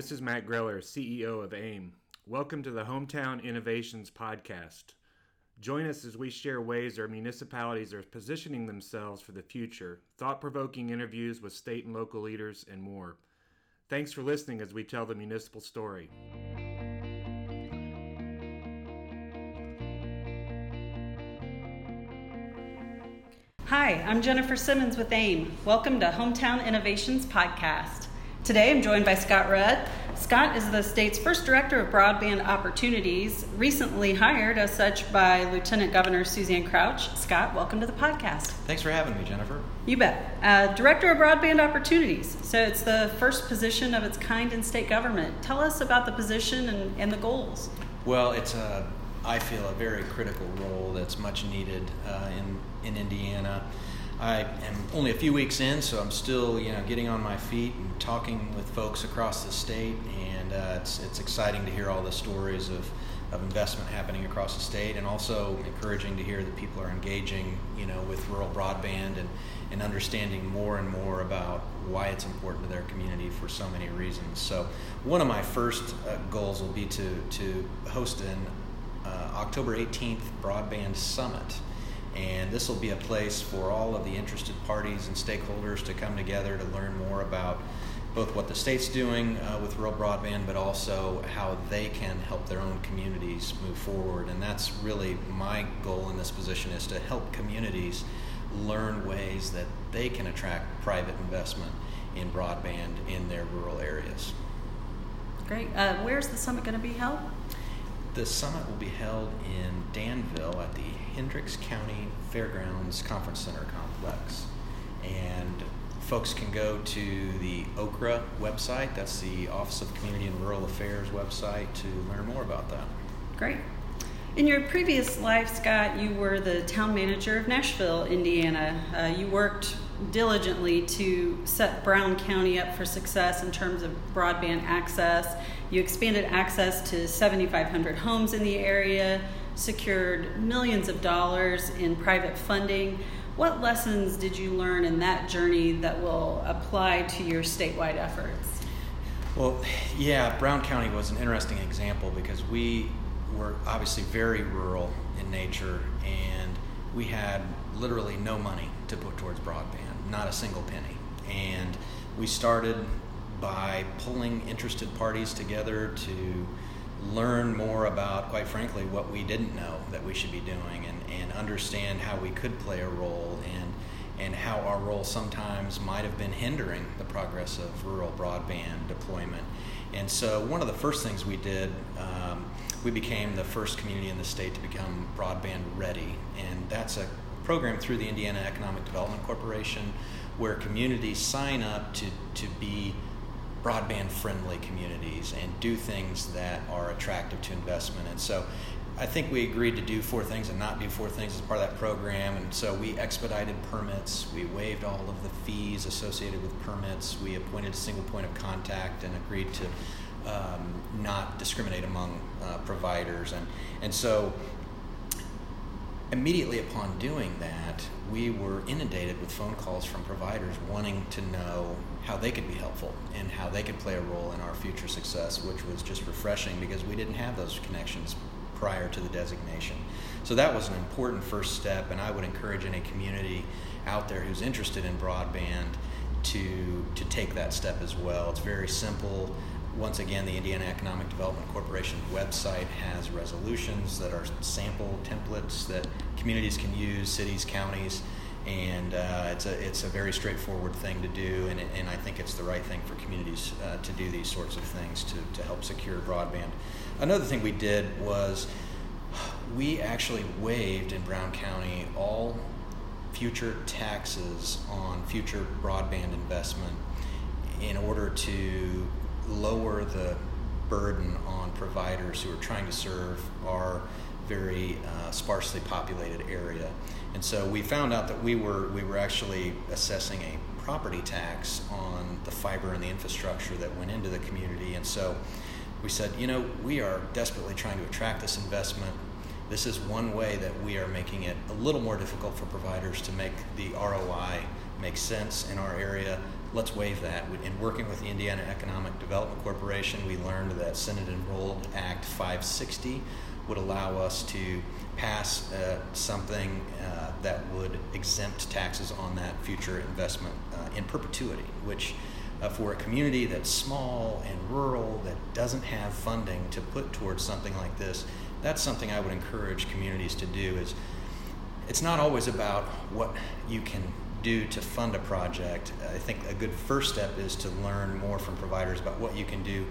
This is Matt Greller, CEO of AIM. Welcome to the Hometown Innovations Podcast. Join us as we share ways our municipalities are positioning themselves for the future, thought provoking interviews with state and local leaders, and more. Thanks for listening as we tell the municipal story. Hi, I'm Jennifer Simmons with AIM. Welcome to Hometown Innovations Podcast. Today I'm joined by Scott Rudd. Scott is the state's first director of broadband opportunities, recently hired as such by Lieutenant Governor Suzanne Crouch. Scott, welcome to the podcast. Thanks for having me, Jennifer. You bet. Uh, director of Broadband Opportunities. So it's the first position of its kind in state government. Tell us about the position and, and the goals. Well, it's a, I feel, a very critical role that's much needed uh, in in Indiana. I am only a few weeks in, so I'm still, you know, getting on my feet and talking with folks across the state, and uh, it's it's exciting to hear all the stories of, of investment happening across the state, and also encouraging to hear that people are engaging, you know, with rural broadband and and understanding more and more about why it's important to their community for so many reasons. So, one of my first uh, goals will be to to host an uh, October 18th broadband summit and this will be a place for all of the interested parties and stakeholders to come together to learn more about both what the state's doing uh, with rural broadband, but also how they can help their own communities move forward. And that's really my goal in this position is to help communities learn ways that they can attract private investment in broadband in their rural areas. Great. Uh, where's the summit going to be held? The summit will be held in Danville at the Hendricks County Fairgrounds Conference Center complex. And folks can go to the OCRA website, that's the Office of Community and Rural Affairs website, to learn more about that. Great. In your previous life, Scott, you were the town manager of Nashville, Indiana. Uh, you worked diligently to set Brown County up for success in terms of broadband access. You expanded access to 7,500 homes in the area, secured millions of dollars in private funding. What lessons did you learn in that journey that will apply to your statewide efforts? Well, yeah, Brown County was an interesting example because we were obviously very rural in nature and we had literally no money to put towards broadband, not a single penny. And we started by pulling interested parties together to learn more about, quite frankly, what we didn't know that we should be doing and, and understand how we could play a role and, and how our role sometimes might have been hindering the progress of rural broadband deployment. And so, one of the first things we did, um, we became the first community in the state to become broadband ready. And that's a program through the Indiana Economic Development Corporation where communities sign up to, to be broadband friendly communities and do things that are attractive to investment. And so I think we agreed to do four things and not do four things as part of that program. And so we expedited permits, we waived all of the fees associated with permits, we appointed a single point of contact and agreed to um, not discriminate among uh, providers. And, and so immediately upon doing that, we were inundated with phone calls from providers wanting to know how they could be helpful and how they could play a role in our future success, which was just refreshing because we didn't have those connections prior to the designation. So that was an important first step, and I would encourage any community out there who's interested in broadband to to take that step as well. It's very simple once again, the Indiana Economic Development Corporation website has resolutions that are sample templates that communities can use, cities, counties, and uh, it's a it's a very straightforward thing to do, and, it, and I think it's the right thing for communities uh, to do these sorts of things to, to help secure broadband. Another thing we did was we actually waived in Brown County all future taxes on future broadband investment in order to lower the burden on providers who are trying to serve our very uh, sparsely populated area. And so we found out that we were we were actually assessing a property tax on the fiber and the infrastructure that went into the community. And so we said, you know, we are desperately trying to attract this investment. This is one way that we are making it a little more difficult for providers to make the ROI make sense in our area let's waive that. In working with the Indiana Economic Development Corporation, we learned that Senate Enrolled Act 560 would allow us to pass uh, something uh, that would exempt taxes on that future investment uh, in perpetuity, which uh, for a community that's small and rural that doesn't have funding to put towards something like this, that's something I would encourage communities to do is it's not always about what you can do to fund a project. I think a good first step is to learn more from providers about what you can do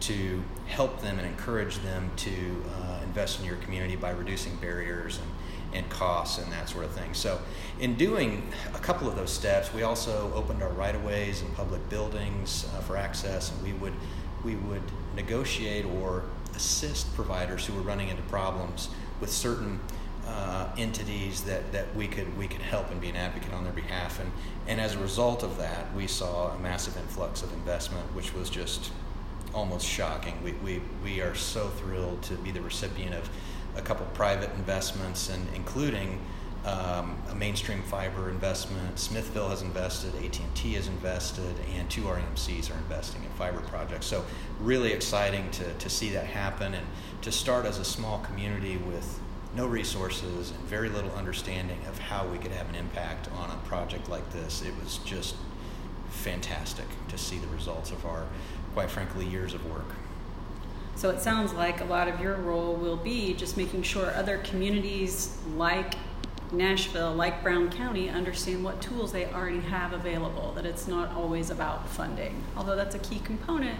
to help them and encourage them to uh, invest in your community by reducing barriers and, and costs and that sort of thing. So, in doing a couple of those steps, we also opened our right of ways and public buildings uh, for access, and we would we would negotiate or assist providers who were running into problems with certain uh, entities that, that we could we could help and be an advocate on their behalf. And and as a result of that we saw a massive influx of investment which was just almost shocking. We, we, we are so thrilled to be the recipient of a couple private investments and including um, a mainstream fiber investment. Smithville has invested AT&T has invested and two REMCs are investing in fiber projects. So really exciting to, to see that happen and to start as a small community with no resources and very little understanding of how we could have an impact on a project like this. It was just fantastic to see the results of our, quite frankly, years of work. So it sounds like a lot of your role will be just making sure other communities like Nashville, like Brown County, understand what tools they already have available, that it's not always about funding. Although that's a key component,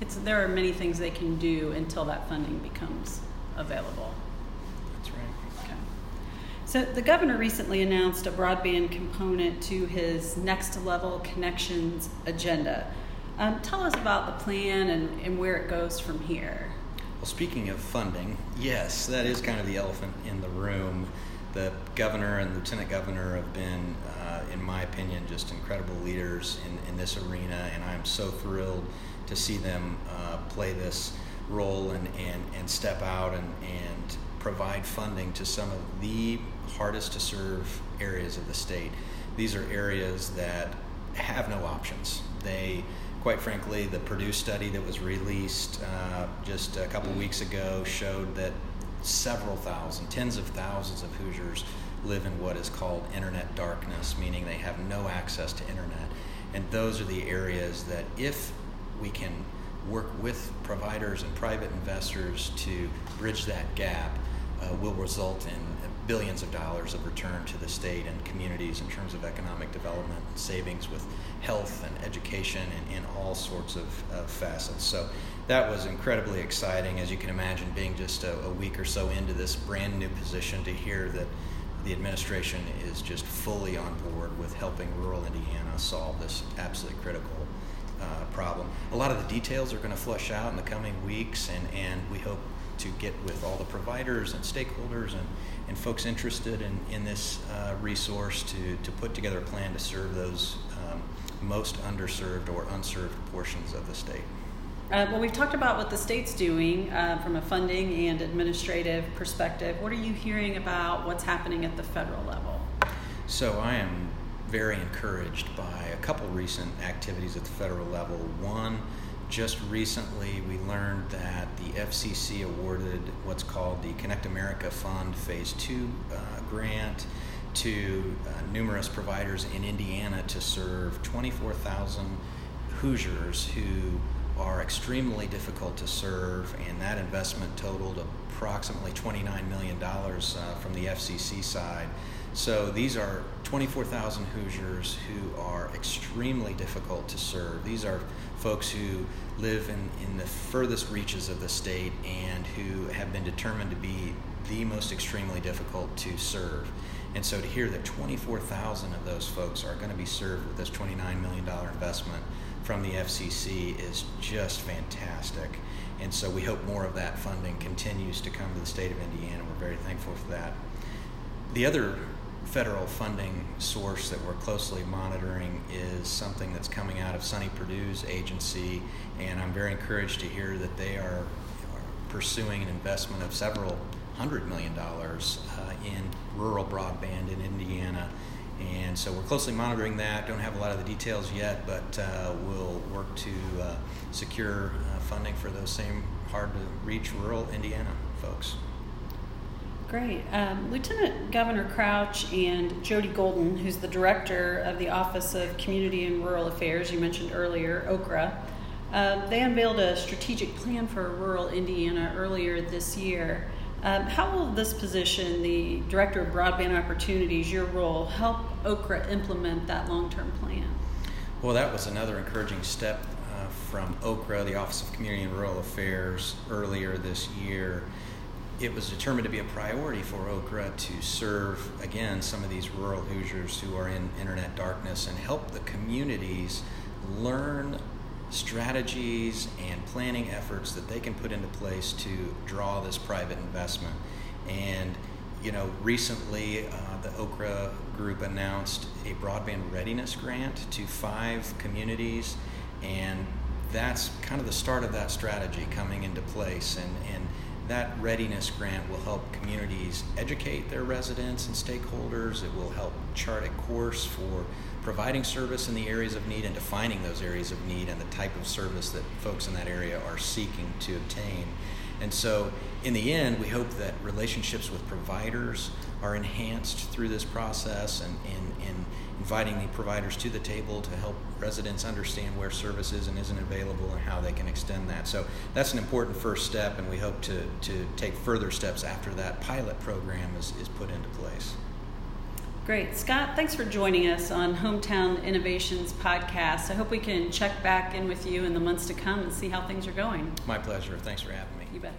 it's, there are many things they can do until that funding becomes available. So, the governor recently announced a broadband component to his next level connections agenda. Um, tell us about the plan and, and where it goes from here. Well, speaking of funding, yes, that is kind of the elephant in the room. The governor and lieutenant governor have been, uh, in my opinion, just incredible leaders in, in this arena, and I'm so thrilled to see them uh, play this role and, and, and step out and, and provide funding to some of the hardest to serve areas of the state. These are areas that have no options. They, quite frankly, the Purdue study that was released uh, just a couple weeks ago showed that several thousand, tens of thousands of Hoosiers live in what is called internet darkness, meaning they have no access to internet. And those are the areas that, if we can work with providers and private investors to bridge that gap, uh, will result in billions of dollars of return to the state and communities in terms of economic development and savings with health and education and in all sorts of uh, facets. So that was incredibly exciting, as you can imagine, being just a, a, week or so into this brand new position to hear that the administration is just fully on board with helping rural Indiana solve this absolutely critical uh, problem. A lot of the details are going to flush out in the coming weeks, and, and we hope to get with all the providers and stakeholders and, and folks interested in, in this uh, resource to, to put together a plan to serve those um, most underserved or unserved portions of the state. Uh, well, we've talked about what the state's doing uh, from a funding and administrative perspective. What are you hearing about what's happening at the federal level? So, I am very encouraged by a couple recent activities at the federal level. One, just recently we learned that the FCC awarded what's called the Connect America Fund Phase 2 uh, grant to uh, numerous providers in Indiana to serve 24,000 Hoosiers who are extremely difficult to serve, and that investment totaled approximately $29 million uh, from the FCC side. So these are 24,000 Hoosiers who are extremely difficult to serve. These are folks who live in, in the furthest reaches of the state and who have been determined to be the most extremely difficult to serve. And so to hear that 24,000 of those folks are going to be served with this $29 million investment from the FCC is just fantastic. And so we hope more of that funding continues to come to the state of Indiana. We're very thankful for that. The other federal funding source that we're closely monitoring is something that's coming out of Sonny Perdue's agency, and I'm very encouraged to hear that they are, are pursuing an investment of several hundred million dollars uh, in rural broadband in Indiana. And so we're closely monitoring that. Don't have a lot of the details yet, but uh, we'll work to uh, secure uh, funding for those same hard to reach rural Indiana folks. Great. Um, Lieutenant Governor Crouch and Jody Golden, who's the director of the Office of Community and Rural Affairs, you mentioned earlier, OCRA, uh, they unveiled a strategic plan for rural Indiana earlier this year. Um, how will this position, the Director of Broadband Opportunities, your role, help OCRA implement that long term plan? Well, that was another encouraging step uh, from OCRA, the Office of Community and Rural Affairs, earlier this year. It was determined to be a priority for OCRA to serve, again, some of these rural Hoosiers who are in internet darkness and help the communities learn strategies and planning efforts that they can put into place to draw this private investment. And you know, recently uh, the OCRA group announced a broadband readiness grant to five communities, and that's kind of the start of that strategy coming into place. And, and that readiness grant will help communities educate their residents and stakeholders. It will help chart a course for providing service in the areas of need and defining those areas of need and the type of service that folks in that area are seeking to obtain. And so, in the end, we hope that relationships with providers are enhanced through this process and in, in inviting the providers to the table to help residents understand where service is and isn't available and how they can extend that. So that's an important first step, and we hope to, to take further steps after that pilot program is, is put into place. Great. Scott, thanks for joining us on Hometown Innovations podcast. I hope we can check back in with you in the months to come and see how things are going. My pleasure. Thanks for having me. You bet.